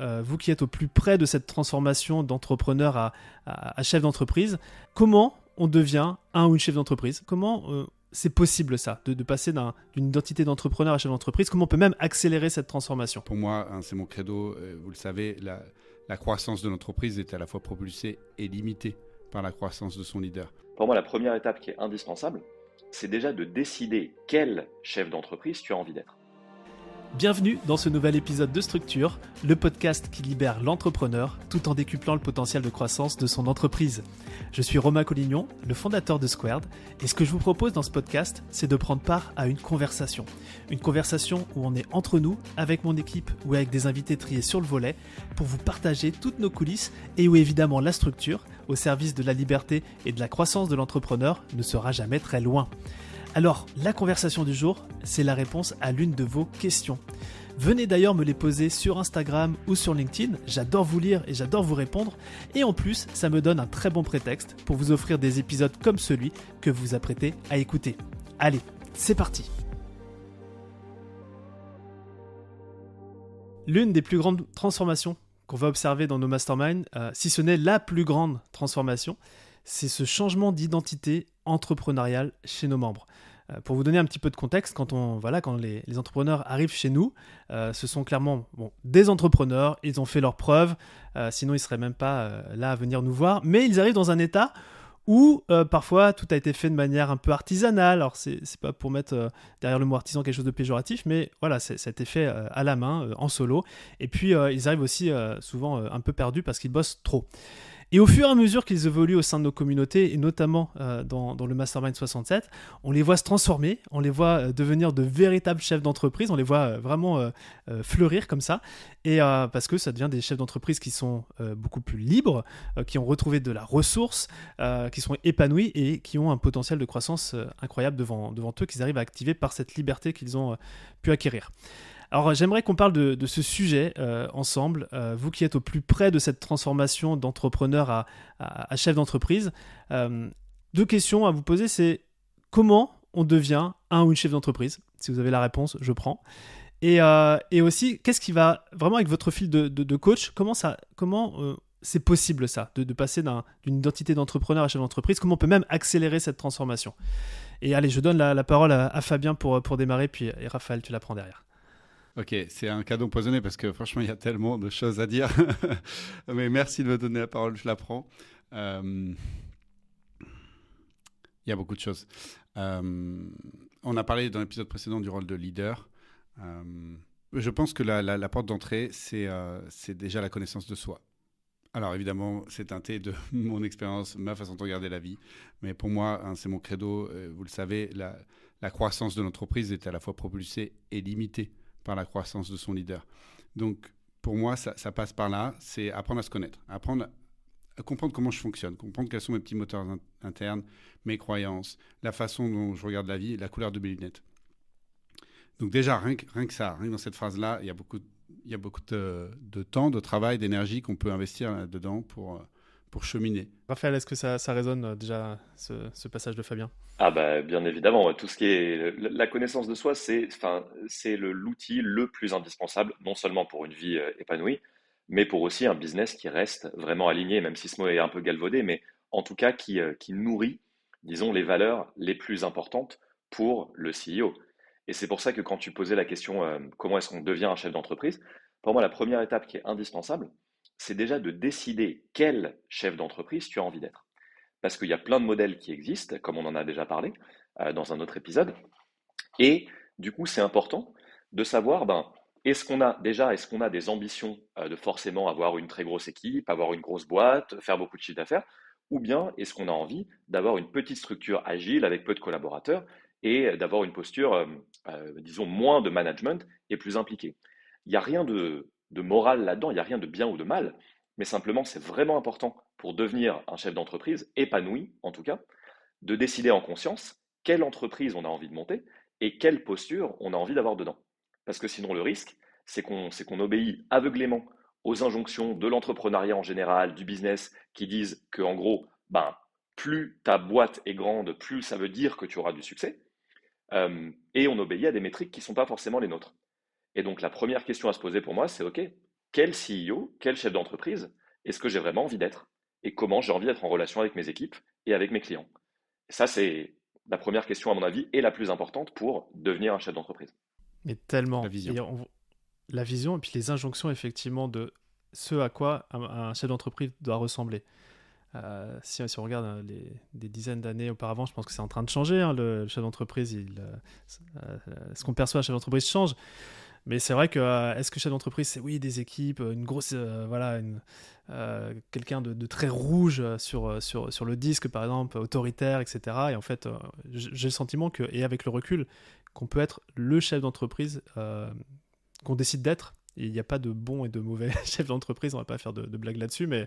euh, vous qui êtes au plus près de cette transformation d'entrepreneur à, chef d'entreprise, comment on devient un ou une chef d'entreprise? Comment euh, c'est possible ça, de, passer d'une identité d'entrepreneur à chef d'entreprise? Comment on peut même accélérer cette transformation? Pour moi, hein, c'est mon credo, euh, vous le savez, la, la croissance de l'entreprise est à la fois propulsée et limitée par la croissance de son leader. Pour moi, la première étape qui est indispensable, c'est déjà de décider quel chef d'entreprise tu as envie d'être. Bienvenue dans ce nouvel épisode de Structure, le podcast qui libère l'entrepreneur tout en décuplant le potentiel de croissance de son entreprise. Je suis Romain Collignon, le fondateur de Squared, et ce que je vous propose dans ce podcast, c'est de prendre part à une conversation. Une conversation où on est entre nous, avec mon équipe ou avec des invités triés sur le volet, pour vous partager toutes nos coulisses et où évidemment la structure, au service de la liberté et de la croissance de l'entrepreneur, ne sera jamais très loin. Alors, la conversation du jour, c'est la réponse à l'une de vos questions. Venez d'ailleurs me les poser sur Instagram ou sur LinkedIn, j'adore vous lire et j'adore vous répondre, et en plus, ça me donne un très bon prétexte pour vous offrir des épisodes comme celui que vous apprêtez à écouter. Allez, c'est parti L'une des plus grandes transformations qu'on va observer dans nos masterminds, euh, si ce n'est la plus grande transformation, c'est ce changement d'identité entrepreneuriale chez nos membres. Euh, pour vous donner un petit peu de contexte, quand, on, voilà, quand les, entrepreneurs arrivent chez nous, euh, ce sont clairement des entrepreneurs, ils ont fait leurs preuves, euh, sinon ils ne seraient même pas là à venir nous voir, mais ils arrivent dans un état où parfois tout a été fait de manière un peu artisanale. Alors c'est pas pour mettre derrière le mot artisan quelque chose de péjoratif, mais voilà, ça a été fait à la main, en solo. Et puis ils arrivent aussi souvent un peu perdus parce qu'ils bossent trop. Et au fur et à mesure qu'ils évoluent au sein de nos communautés, et notamment euh, dans, le Mastermind 67, on les voit se transformer, on les voit euh, devenir de véritables chefs d'entreprise, on les voit euh, vraiment fleurir comme ça, et parce que ça devient des chefs d'entreprise qui sont beaucoup plus libres, qui ont retrouvé de la ressource, qui sont épanouis et qui ont un potentiel de croissance incroyable devant, devant eux, qu'ils arrivent à activer par cette liberté qu'ils ont pu acquérir. Alors j'aimerais qu'on parle de, ce sujet euh, ensemble, euh, vous qui êtes au plus près de cette transformation d'entrepreneur à, chef d'entreprise. Euh, deux questions à vous poser, c'est comment on devient un ou une chef d'entreprise? Si vous avez la réponse, je prends. Et, aussi, qu'est-ce qui va vraiment avec votre fil de, coach? Comment ça, comment c'est possible ça, de, passer d'une identité d'entrepreneur à chef d'entreprise? Comment on peut même accélérer cette transformation? Et allez, je donne la, parole à, Fabien pour, démarrer, puis Raphaël, tu la prends derrière. Ok, c'est un cadeau empoisonné parce que franchement, il y a tellement de choses à dire. Mais merci de me donner la parole, je la prends. Euh, il y a beaucoup de choses. Euh, on a parlé dans l'épisode précédent du rôle de leader. Euh, je pense que la, porte d'entrée, c'est déjà la connaissance de soi. Alors évidemment, c'est teinté de mon expérience, ma façon de regarder la vie. Mais pour moi, hein, c'est mon credo. vous le savez, la, la croissance de l'entreprise est à la fois propulsée et limitée par la croissance de son leader. Donc, pour moi, ça, passe par là, c'est apprendre à se connaître, apprendre à comprendre comment je fonctionne, comprendre quels sont mes petits moteurs internes, mes croyances, la façon dont je regarde la vie, la couleur de mes lunettes. Donc déjà, rien que, ça, rien que dans cette phrase-là, il y a beaucoup, il y a beaucoup de, de temps, de travail, d'énergie qu'on peut investir dedans pour, pour cheminer. Raphaël, est-ce que ça, résonne euh, déjà, ce, passage de Fabien? Ah bah bien évidemment, tout ce qui est la connaissance de soi, c'est enfin, l'outil le plus indispensable, non seulement pour une vie euh, épanouie, mais pour aussi un business qui reste vraiment aligné, même si ce mot est un peu galvaudé, mais en tout cas qui, euh, qui nourrit, disons, les valeurs les plus importantes pour le CEO. Et c'est pour ça que quand tu posais la question comment est-ce qu'on devient un chef d'entreprise, pour moi la première étape qui est indispensable, c'est déjà de décider quel chef d'entreprise tu as envie d'être. Parce qu'il y a plein de modèles qui existent, comme on en a déjà parlé euh, dans un autre épisode. Et du coup, c'est important de savoir, ben, est-ce qu'on a déjà, est-ce qu'on a des ambitions euh, de forcément avoir une très grosse équipe, avoir une grosse boîte, faire beaucoup de chiffre d'affaires, ou bien est-ce qu'on a envie d'avoir une petite structure agile avec peu de collaborateurs et d'avoir une posture, euh, disons, moins de management et plus impliquée? Il n'y a rien de, de morale là-dedans, il n'y a rien de bien ou de mal, mais simplement c'est vraiment important pour devenir un chef d'entreprise, épanoui en tout cas, de décider en conscience quelle entreprise on a envie de monter et quelle posture on a envie d'avoir dedans. Parce que sinon le risque, c'est qu'on obéit aveuglément aux injonctions de l'entrepreneuriat en général, du business, qui disent que en gros, ben, plus ta boîte est grande, plus ça veut dire que tu auras du succès. Euh, et on obéit à des métriques qui ne sont pas forcément les nôtres. Et donc la première question à se poser pour moi, c'est OK, quel CEO, quel chef d'entreprise est-ce que j'ai vraiment envie d'être et comment j'ai envie d'être en relation avec mes équipes et avec mes clients? ça, c'est la première question, à mon avis, et la plus importante pour devenir un chef d'entreprise. Mais tellement. La vision. la vision et puis les injonctions, effectivement, de ce à quoi un, chef d'entreprise doit ressembler. Euh, si, on regarde euh, les, des dizaines d'années auparavant, je pense que c'est en train de changer. Hein, le, chef d'entreprise, euh, ce qu'on perçoit un chef d'entreprise change. Mais c'est vrai que euh, est-ce que chef d'entreprise, c'est oui des équipes, une grosse, euh, voilà, euh, quelqu'un de, très rouge sur, sur, sur le disque par exemple, autoritaire, etc. Et en fait, j'ai le sentiment que, et avec le recul, qu'on peut être le chef d'entreprise qu'on décide d'être. Il n'y a pas de bon et de mauvais chef d'entreprise, on va pas faire de, blagues là-dessus, mais,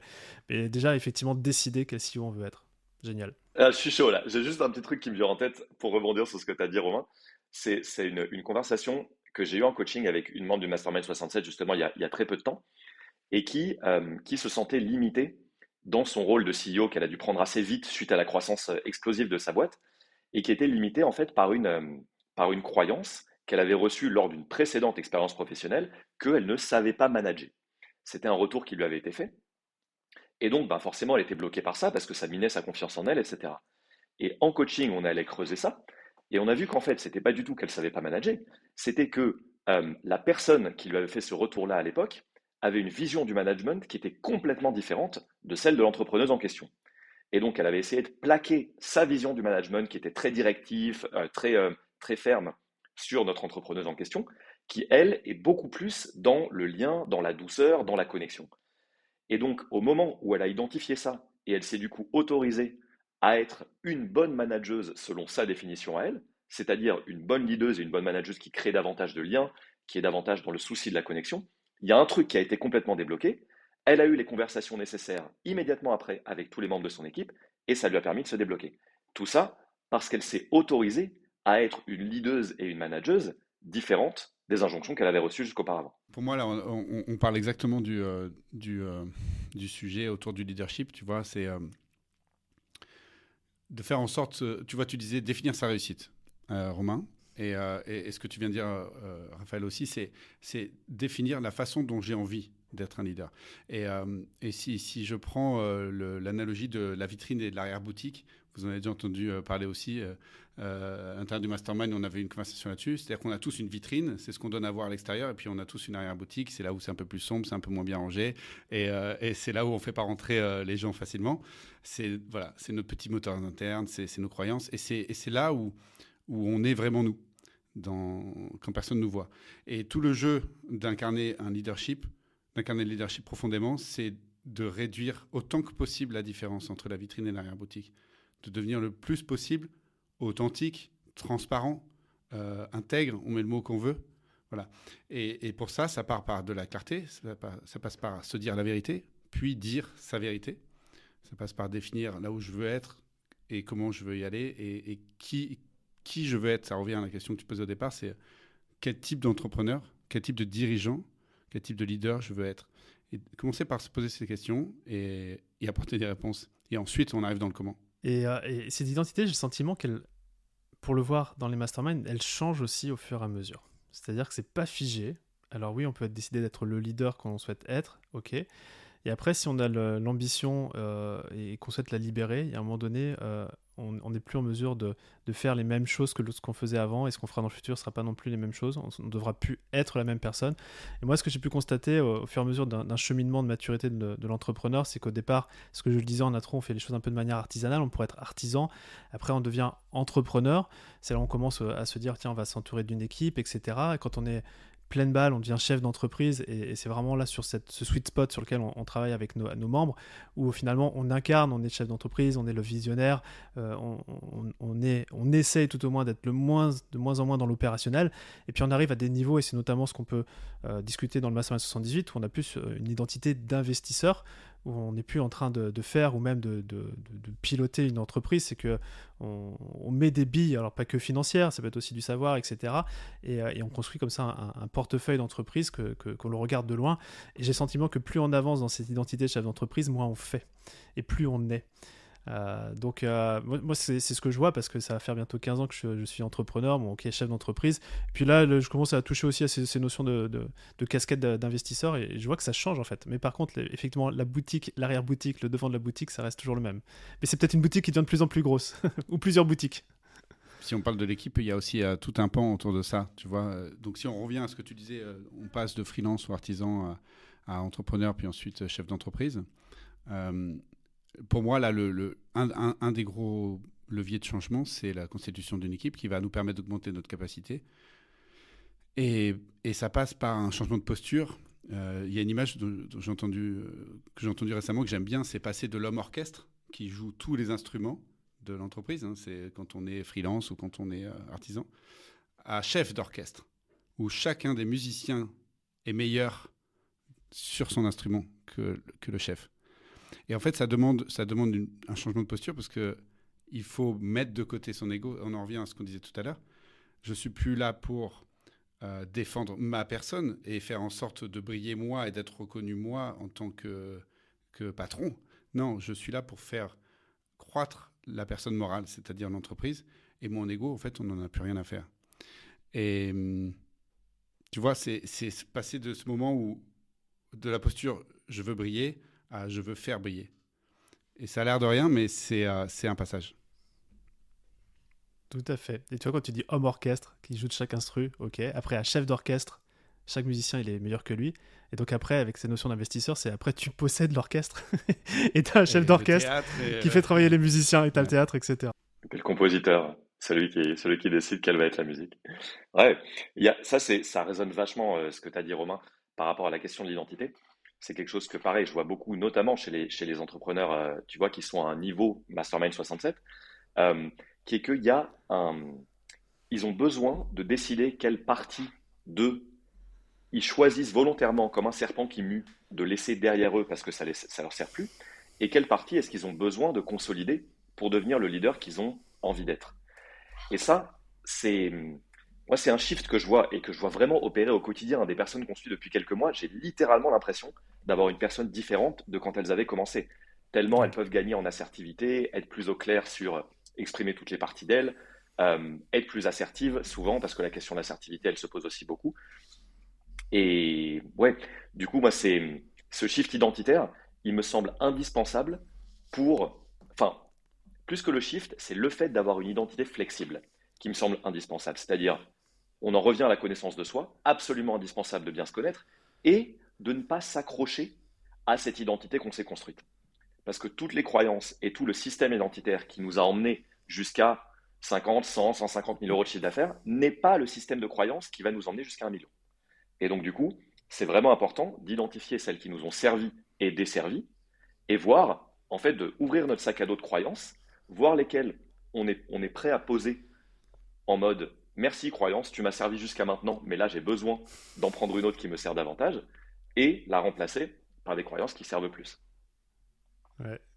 mais déjà effectivement décider quel CEO on veut être. Génial. je suis chaud là. J'ai juste un petit truc qui me vient en tête pour rebondir sur ce que tu as dit, Romain. C'est une, une, conversation que j'ai eu en coaching avec une membre du Mastermind 67 justement il y a, très peu de temps et qui, euh, qui se sentait limitée dans son rôle de CEO qu'elle a dû prendre assez vite suite à la croissance euh, explosive de sa boîte et qui était limitée en fait par une, euh, par une croyance qu'elle avait reçue lors d'une précédente expérience professionnelle qu'elle ne savait pas manager. C'était un retour qui lui avait été fait. Et donc, ben forcément, elle était bloquée par ça parce que ça minait sa confiance en elle, etc. Et en coaching, on allait creuser ça. Et on a vu qu'en fait, ce n'était pas du tout qu'elle ne savait pas manager, c'était que euh, la personne qui lui avait fait ce retour-là à l'époque avait une vision du management qui était complètement différente de celle de l'entrepreneuse en question. Et donc, elle avait essayé de plaquer sa vision du management qui était très directif, euh, très, euh, très ferme sur notre entrepreneuse en question, qui, elle, est beaucoup plus dans le lien, dans la douceur, dans la connexion. Et donc, au moment où elle a identifié ça, et elle s'est du coup autorisée à être une bonne manageuse selon sa définition à elle, c'est-à-dire une bonne leaduse et une bonne manageuse qui crée davantage de liens, qui est davantage dans le souci de la connexion, il y a un truc qui a été complètement débloqué. Elle a eu les conversations nécessaires immédiatement après avec tous les membres de son équipe et ça lui a permis de se débloquer. Tout ça parce qu'elle s'est autorisée à être une leaduse et une manageuse différente des injonctions qu'elle avait reçues jusqu'auparavant. Pour moi, là, on, parle exactement du, euh, euh, du, sujet autour du leadership. Tu vois, c'est euh, de faire en sorte, tu vois, tu disais définir sa réussite, euh, Romain. Euh, et, ce que tu viens de dire, euh, Raphaël aussi, c'est définir la façon dont j'ai envie d'être un leader. Et, et si, si, je prends l'analogie de la vitrine et de l'arrière-boutique, vous en avez déjà entendu parler aussi, euh, à l'intérieur du mastermind, on avait une conversation là-dessus. C'est-à-dire qu'on a tous une vitrine, c'est ce qu'on donne à voir à l'extérieur, et puis on a tous une arrière-boutique, c'est là où c'est un peu plus sombre, c'est un peu moins bien rangé, et, euh, c'est là où on fait pas rentrer euh, les gens facilement. C'est voilà, c'est notre petit moteur interne, c'est nos croyances, et c'est là où, on est vraiment nous, quand personne nous voit. Et tout le jeu d'incarner un leadership, d'incarner le leadership profondément, c'est de réduire autant que possible la différence entre la vitrine et l'arrière-boutique, de devenir le plus possible authentique, transparent, euh, intègre, on met le mot qu'on veut. Voilà. Et, pour ça, ça part par de la clarté, ça, passe par se dire la vérité, puis dire sa vérité. Ça passe par définir là où je veux être et comment je veux y aller et, qui, je veux être. Ça revient à la question que tu posais au départ, c'est quel type d'entrepreneur, quel type de dirigeant, quel type de leader je veux être? Et commencer par se poser ces questions et, et apporter des réponses. Et ensuite, on arrive dans le comment. Euh, et, cette identité, j'ai le sentiment qu'elle, pour le voir dans les masterminds, elle change aussi au fur et à mesure. C'est-à-dire que c'est pas figé. Alors oui, on peut décider d'être le leader qu'on souhaite être, ok. Et après, si on a l'ambition euh, et qu'on souhaite la libérer, il y a un moment donné, euh, on n'est plus en mesure de, faire les mêmes choses que ce qu'on faisait avant et ce qu'on fera dans le futur ne sera pas non plus les mêmes choses. On ne devra plus être la même personne. Et moi, ce que j'ai pu constater au, fur et à mesure d'un cheminement de maturité de, l'entrepreneur, c'est qu'au départ, ce que je le disais en intro, on fait les choses un peu de manière artisanale, on pourrait être artisan. Après, on devient entrepreneur. C'est là où on commence à se dire, tiens, on va s'entourer d'une équipe, etc. Et quand on est pleine balle, on devient chef d'entreprise et, c'est vraiment là sur ce sweet spot sur lequel on, travaille avec nos, membres où finalement on incarne, on est chef d'entreprise, on est le visionnaire, euh, on, on essaye tout au moins d'être moins, de moins en moins dans l'opérationnel et puis on arrive à des niveaux et c'est notamment ce qu'on peut euh, discuter dans le Mastermind 78 où on a plus euh, une identité d'investisseur où on n'est plus en train de, faire ou même de, piloter une entreprise, c'est que on, met des billes, alors pas que financières, ça peut être aussi du savoir, etc. Euh, et, on construit comme ça un, portefeuille d'entreprise que, qu'on le regarde de loin. Et j'ai le sentiment que plus on avance dans cette identité de chef d'entreprise, moins on fait et plus on est. Euh, donc, euh, moi, c'est ce que je vois parce que ça va faire bientôt 15 ans que je, suis entrepreneur, bon, est chef d'entreprise. Puis là, je commence à toucher aussi à ces, notions de, de, casquette d'investisseur et, je vois que ça change en fait. Mais par contre, effectivement, la boutique, l'arrière-boutique, le devant de la boutique, ça reste toujours le même. Mais c'est peut-être une boutique qui devient de plus en plus grosse ou plusieurs boutiques. Si on parle de l'équipe, il y a aussi euh, tout un pan autour de ça, tu vois. Donc si on revient à ce que tu disais, on passe de freelance ou artisan à, entrepreneur, puis ensuite chef d'entreprise pour moi, là, un, des gros leviers de changement, c'est la constitution d'une équipe qui va nous permettre d'augmenter notre capacité. Et, ça passe par un changement de posture. Euh, il y a une image euh, que j'ai entendue récemment que j'aime bien, c'est passer de l'homme orchestre qui joue tous les instruments de l'entreprise, hein, c'est quand on est freelance ou quand on est euh, artisan, à chef d'orchestre, où chacun des musiciens est meilleur sur son instrument que le chef. Et en fait, ça demande, ça demande un changement de posture parce que il faut mettre de côté son ego. On en revient à ce qu'on disait tout à l'heure. Je suis plus là pour euh, défendre ma personne et faire en sorte de briller moi et d'être reconnu moi en tant que, que patron. Non, je suis là pour faire croître la personne morale, c'est-à-dire l'entreprise. Et mon ego, en fait, on n'en a plus rien à faire. Et hum, tu vois, c'est passer de ce moment où, de la posture je veux briller, je veux faire briller. Et ça a l'air de rien, mais c'est euh, un passage. Tout à fait. Et tu vois, quand tu dis homme orchestre, qui joue de chaque instru, ok. Après, à chef d'orchestre, chaque musicien, il est meilleur que lui. Et donc après, avec ces notions d'investisseur, c'est après, tu possèdes l'orchestre. et tu as un chef d'orchestre qui fait travailler les musiciens, et tu as le théâtre, etc. Et le compositeur, celui qui, celui qui décide quelle va être la musique. Ouais, y a, ça, ça résonne vachement euh, ce que tu as dit, Romain, par rapport à la question de l'identité c'est quelque chose que, pareil, je vois beaucoup, notamment chez les, entrepreneurs, euh, tu vois, qui sont à un niveau Mastermind 67, euh, qui est qu'il y a un. Ils ont besoin de décider quelle partie de. Ils choisissent volontairement, comme un serpent qui mue, de laisser derrière eux parce que ça ne ça leur sert plus, et quelle partie est-ce qu'ils ont besoin de consolider pour devenir le leader qu'ils ont envie d'être. Et ça, c'est moi, c'est un shift que je vois et que je vois vraiment opérer au quotidien des personnes qu'on suit depuis quelques mois. J'ai littéralement l'impression d'avoir une personne différente de quand elles avaient commencé. Tellement elles peuvent gagner en assertivité, être plus au clair sur exprimer toutes les parties d'elles, euh, être plus assertive souvent parce que la question de l'assertivité, elle se pose aussi beaucoup. Et ouais, du coup, moi, c'est ce shift identitaire, il me semble indispensable pour, enfin, plus que le shift, c'est le fait d'avoir une identité flexible qui me semble indispensable. C'est-à-dire on en revient à la connaissance de soi, absolument indispensable de bien se connaître, et de ne pas s'accrocher à cette identité qu'on s'est construite. Parce que toutes les croyances et tout le système identitaire qui nous a emmenés jusqu'à 50, 100, 150 000 euros de chiffre d'affaires n'est pas le système de croyances qui va nous emmener jusqu'à un million. Et donc, du coup, c'est vraiment important d'identifier celles qui nous ont servi et desservi, et voir, en fait, de ouvrir notre sac à dos de croyances, voir lesquelles on est, on est prêt à poser en mode merci croyance, tu m'as servi jusqu'à maintenant, mais là j'ai besoin d'en prendre une autre qui me sert davantage, et la remplacer par des croyances qui servent plus.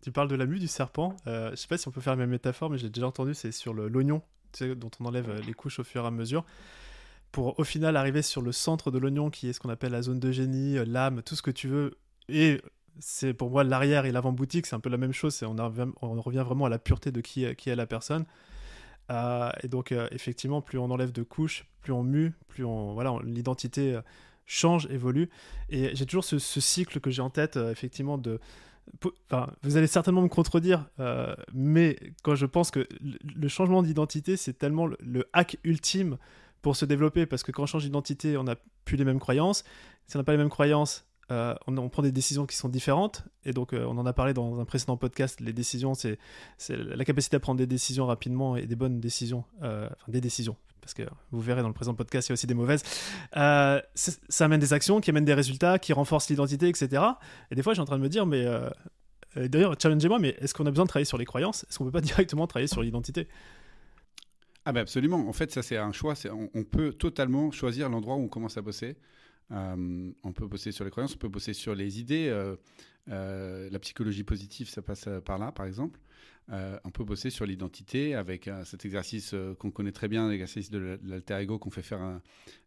Tu parles de la mue du serpent. Euh, je sais pas si on peut faire la même métaphore, mais j'ai déjà entendu, c'est sur l'oignon, dont on enlève euh, les couches au fur et à mesure, pour au final arriver sur le centre de l'oignon, qui est ce qu'on appelle la zone de génie, euh, l'âme, tout ce que tu veux. Et c'est pour moi l'arrière et l'avant-boutique, c'est un peu la même chose. On, on, revient vraiment à la pureté de qui est la personne. Euh, et donc, euh, effectivement, plus on enlève de couches, plus on mue, plus on, voilà, l'identité euh, change, évolue. Et j'ai toujours ce, cycle que j'ai en tête, effectivement, de. Enfin, vous allez certainement me contredire, mais quand je pense que le changement d'identité, c'est tellement le, hack ultime pour se développer, parce que quand on change d'identité, on n'a plus les mêmes croyances. Si on n'a pas les mêmes croyances, euh, on, prend des décisions qui sont différentes. Et donc, euh, on en a parlé dans un précédent podcast. Les décisions, c'est la capacité à prendre des décisions rapidement et des bonnes décisions. Euh, enfin, des décisions. Parce que vous verrez dans le présent podcast, il y a aussi des mauvaises. ça amène des actions qui amènent des résultats, qui renforcent l'identité, etc. Et des fois, je suis en train de me dire, mais. D'ailleurs, challengez-moi, mais est-ce qu'on a besoin de travailler sur les croyances? Est-ce qu'on peut pas directement travailler sur l'identité? Ah ben absolument. En fait, ça c'est un choix. On, peut totalement choisir l'endroit où on commence à bosser. Euh, on peut bosser sur les croyances, on peut bosser sur les idées. Euh, euh, la psychologie positive, ça passe par là, par exemple. on peut bosser sur l'identité avec cet exercice qu'on connaît très bien, l'exercice de l'alter ego qu'on fait faire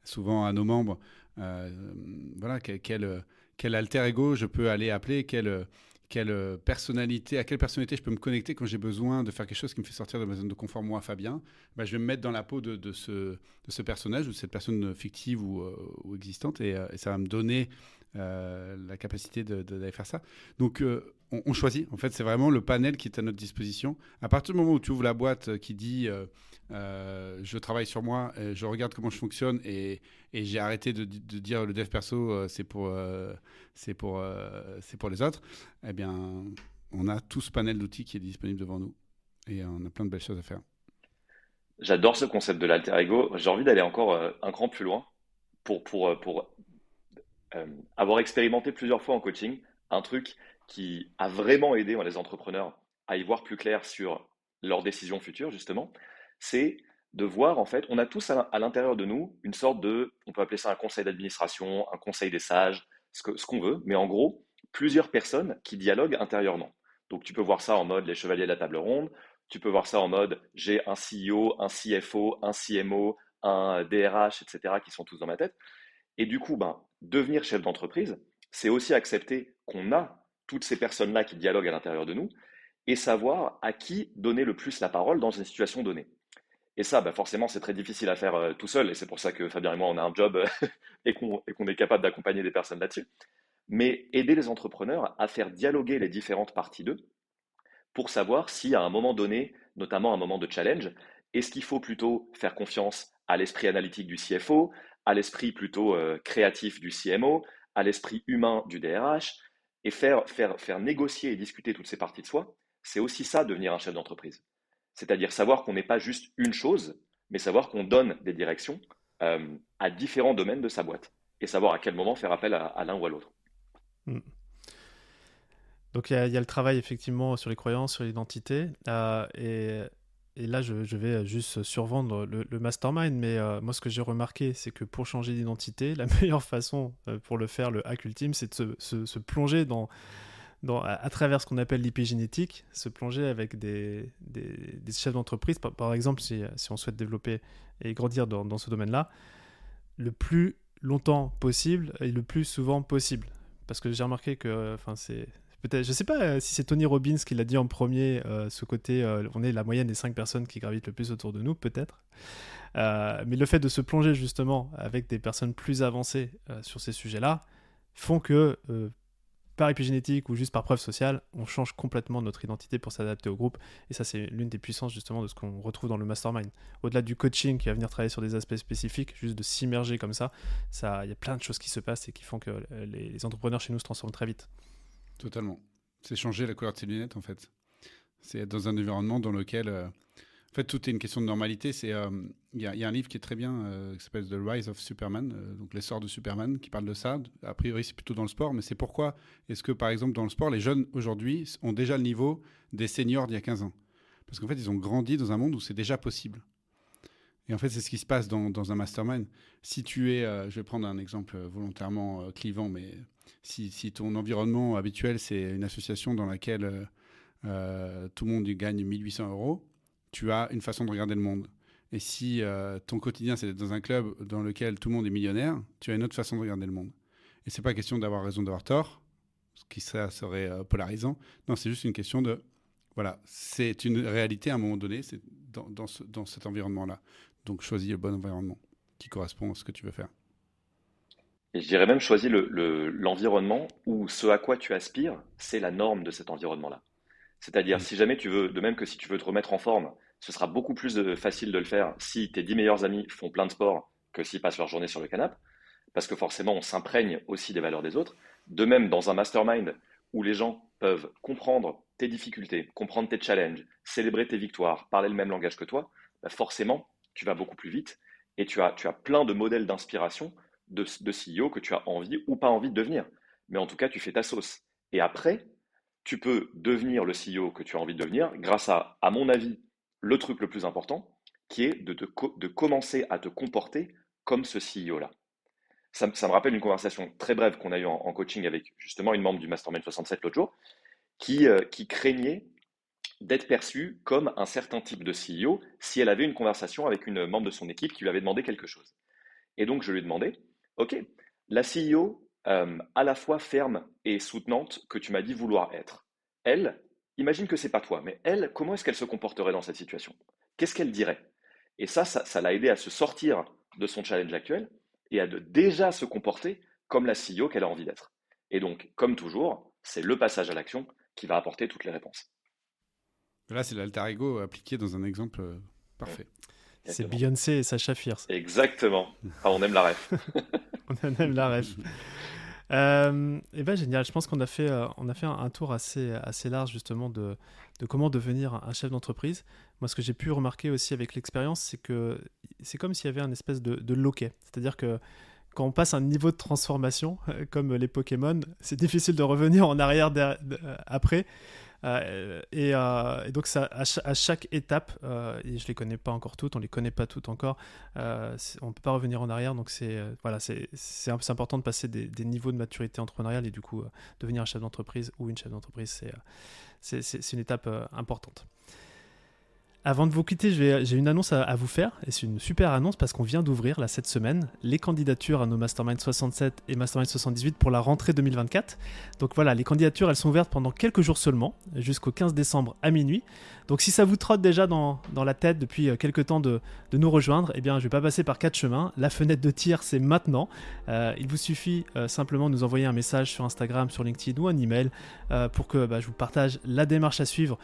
souvent à nos membres. voilà, quel, quel, alter ego je peux aller appeler, quel, quelle personnalité, à quelle personnalité je peux me connecter quand j'ai besoin de faire quelque chose qui me fait sortir de ma zone de confort, moi, Fabien. Bah, je vais me mettre dans la peau de, ce, de ce personnage ou de cette personne fictive ou, ou existante et, et, ça va me donner euh, la capacité d'aller faire ça. Donc, euh, on, choisit. En fait, c'est vraiment le panel qui est à notre disposition. À partir du moment où tu ouvres la boîte euh, qui dit je travaille sur moi, je regarde comment je fonctionne et, j'ai arrêté de, dire le dev perso, c'est pour, les autres, eh bien, on a tout ce panel d'outils qui est disponible devant nous et on a plein de belles choses à faire. J'adore ce concept de l'alter ego. J'ai envie d'aller encore un cran plus loin pour, euh, avoir expérimenté plusieurs fois en coaching, un truc qui a vraiment aidé les entrepreneurs à y voir plus clair sur leurs décisions futures, justement, c'est de voir, en fait, on a tous à l'intérieur de nous une sorte de, on peut appeler ça un conseil d'administration, un conseil des sages, ce qu'on ce qu'on veut, mais en gros, plusieurs personnes qui dialoguent intérieurement. Donc tu peux voir ça en mode les chevaliers de la table ronde, tu peux voir ça en mode j'ai un CEO, un CFO, un CMO, un DRH, etc., qui sont tous dans ma tête. Et du coup, ben, devenir chef d'entreprise, c'est aussi accepter qu'on a toutes ces personnes-là qui dialoguent à l'intérieur de nous et savoir à qui donner le plus la parole dans une situation donnée. Et ça, ben, forcément, c'est très difficile à faire euh, tout seul, et c'est pour ça que Fabien et moi, on a un job euh, et qu'on est capable d'accompagner des personnes là-dessus. Mais aider les entrepreneurs à faire dialoguer les différentes parties d'eux pour savoir si à un moment donné, notamment un moment de challenge, est-ce qu'il faut plutôt faire confiance à l'esprit analytique du CFO, à l'esprit plutôt euh, créatif du CMO, à l'esprit humain du DRH, et faire, faire, faire négocier et discuter toutes ces parties de soi, c'est aussi ça devenir un chef d'entreprise. C'est-à-dire savoir qu'on n'est pas juste une chose, mais savoir qu'on donne des directions euh, à différents domaines de sa boîte, et savoir à quel moment faire appel à, l'un ou à l'autre. Hmm. Donc il y, a le travail effectivement sur les croyances, sur l'identité, euh, et et là, je, vais juste survendre le, mastermind, mais euh, moi, ce que j'ai remarqué, c'est que pour changer d'identité, la meilleure façon euh, pour le faire, le hack ultime, c'est de se, plonger à, travers ce qu'on appelle l'épigénétique, se plonger avec des, chefs d'entreprise. Par, exemple, si, on souhaite développer et grandir dans, dans ce domaine-là, le plus longtemps possible et le plus souvent possible. Parce que j'ai remarqué que c'est peut-être, je sais pas euh, si c'est Tony Robbins qui l'a dit en premier, euh, ce côté, euh, on est la moyenne des cinq personnes qui gravitent le plus autour de nous, peut-être. mais le fait de se plonger justement avec des personnes plus avancées sur ces sujets-là font que par épigénétique ou juste par preuve sociale, on change complètement notre identité pour s'adapter au groupe. Et ça, c'est l'une des puissances justement de ce qu'on retrouve dans le mastermind. Au-delà du coaching qui va venir travailler sur des aspects spécifiques, juste de s'immerger comme ça, il y a plein de choses qui se passent et qui font que les entrepreneurs chez nous se transforment très vite. Totalement. C'est changer la couleur de ses lunettes, en fait. C'est être dans un environnement dans lequel. Euh, en fait, tout est une question de normalité. C'est euh, il y, a un livre qui est très bien euh, qui s'appelle The Rise of Superman, donc l'essor de Superman, qui parle de ça. A priori, c'est plutôt dans le sport, mais c'est pourquoi est-ce que, par exemple, dans le sport, les jeunes aujourd'hui ont déjà le niveau des seniors d'il y a 15 ans? Parce qu'en fait, ils ont grandi dans un monde où c'est déjà possible. Et en fait, c'est ce qui se passe dans, un mastermind. Si tu es, je vais prendre un exemple volontairement clivant, mais si, ton environnement habituel, c'est une association dans laquelle euh, euh, tout le monde gagne 1800 euros, tu as une façon de regarder le monde. Et si euh, ton quotidien, c'est d'être dans un club dans lequel tout le monde est millionnaire, tu as une autre façon de regarder le monde. Et c'est pas question d'avoir raison d'avoir tort, ce qui serait polarisant. Non, c'est juste une question de, voilà, c'est une réalité à un moment donné, c'est dans cet environnement-là. Donc choisis le bon environnement qui correspond à ce que tu veux faire. Et je dirais même choisis l'environnement le, où ce à quoi tu aspires, c'est la norme de cet environnement-là. C'est-à-dire, mm. si jamais tu veux, de même que si tu veux te remettre en forme, ce sera beaucoup plus de, facile de le faire si tes dix meilleurs amis font plein de sport que s'ils passent leur journée sur le canapé, parce que forcément, on s'imprègne aussi des valeurs des autres. De même, dans un mastermind où les gens peuvent comprendre tes difficultés, comprendre tes challenges, célébrer tes victoires, parler le même langage que toi, bah forcément, tu vas beaucoup plus vite et tu as, tu as plein de modèles d'inspiration de, CEO que tu as envie ou pas envie de devenir. Mais en tout cas, tu fais ta sauce. Et après, tu peux devenir le CEO que tu as envie de devenir grâce à, à mon avis, le truc le plus important, qui est de, de commencer à te comporter comme ce CEO-là. Ça, me rappelle une conversation très brève qu'on a eue en, coaching avec justement une membre du Mastermind 67 l'autre jour, qui, euh, qui craignait d'être perçue comme un certain type de CEO si elle avait une conversation avec une membre de son équipe qui lui avait demandé quelque chose. Et donc je lui ai demandé, OK, la CEO euh, à la fois ferme et soutenante que tu m'as dit vouloir être. Elle, imagine que c'est pas toi, mais elle, comment est-ce qu'elle se comporterait dans cette situation? Qu'est-ce qu'elle dirait? Et ça, ça l'a aidé à se sortir de son challenge actuel et à de déjà se comporter comme la CEO qu'elle a envie d'être. Et donc, comme toujours, c'est le passage à l'action qui va apporter toutes les réponses. Là, c'est l'alter ego appliqué dans un exemple euh, parfait. C'est Beyoncé et Sacha Fierce. Exactement. Ah, on aime la ref. on aime la ref. Euh, et ben génial, je pense qu'on a fait, euh, on a fait un, tour assez, assez large justement de, de comment devenir un chef d'entreprise. Moi, ce que j'ai pu remarquer aussi avec l'expérience, c'est que c'est comme s'il y avait un espèce de, de loquet. C'est-à-dire que quand on passe un niveau de transformation, comme les Pokémon, c'est difficile de revenir en arrière après. Euh, euh, et, donc à, chaque étape, euh, et je les connais pas encore toutes, on les connaît pas toutes encore, on peut pas revenir en arrière. Donc c'est voilà, important de passer des, des, niveaux de maturité entrepreneuriale et du coup devenir un chef d'entreprise ou une chef d'entreprise, c'est une étape importante. Avant de vous quitter, j'ai une annonce à, vous faire, et c'est une super annonce parce qu'on vient d'ouvrir là cette semaine les candidatures à nos Mastermind 67 et Mastermind 78 pour la rentrée 2024. Donc voilà, les candidatures elles sont ouvertes pendant quelques jours seulement, jusqu'au 15 décembre à minuit. Donc si ça vous trotte déjà dans, dans la tête depuis euh, quelques temps de, de, nous rejoindre, eh bien je vais pas passer par quatre chemins. La fenêtre de tir c'est maintenant. Euh, il vous suffit euh, simplement de nous envoyer un message sur Instagram, sur LinkedIn ou un email pour que bah, je vous partage la démarche à suivre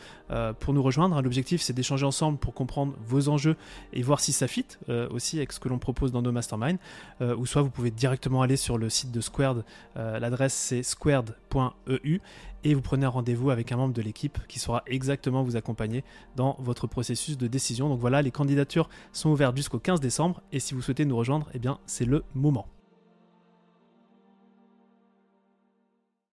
pour nous rejoindre. L'objectif c'est d'échanger ensemble pour comprendre vos enjeux et voir si ça fit aussi avec ce que l'on propose dans nos masterminds. Ou soit vous pouvez directement aller sur le site de Squared. L'adresse c'est squared.eu et vous prenez un rendez-vous avec un membre de l'équipe qui saura exactement vous accompagner dans votre processus de décision. Donc voilà, les candidatures sont ouvertes jusqu'au 15 décembre et si vous souhaitez nous rejoindre, eh bien c'est le moment.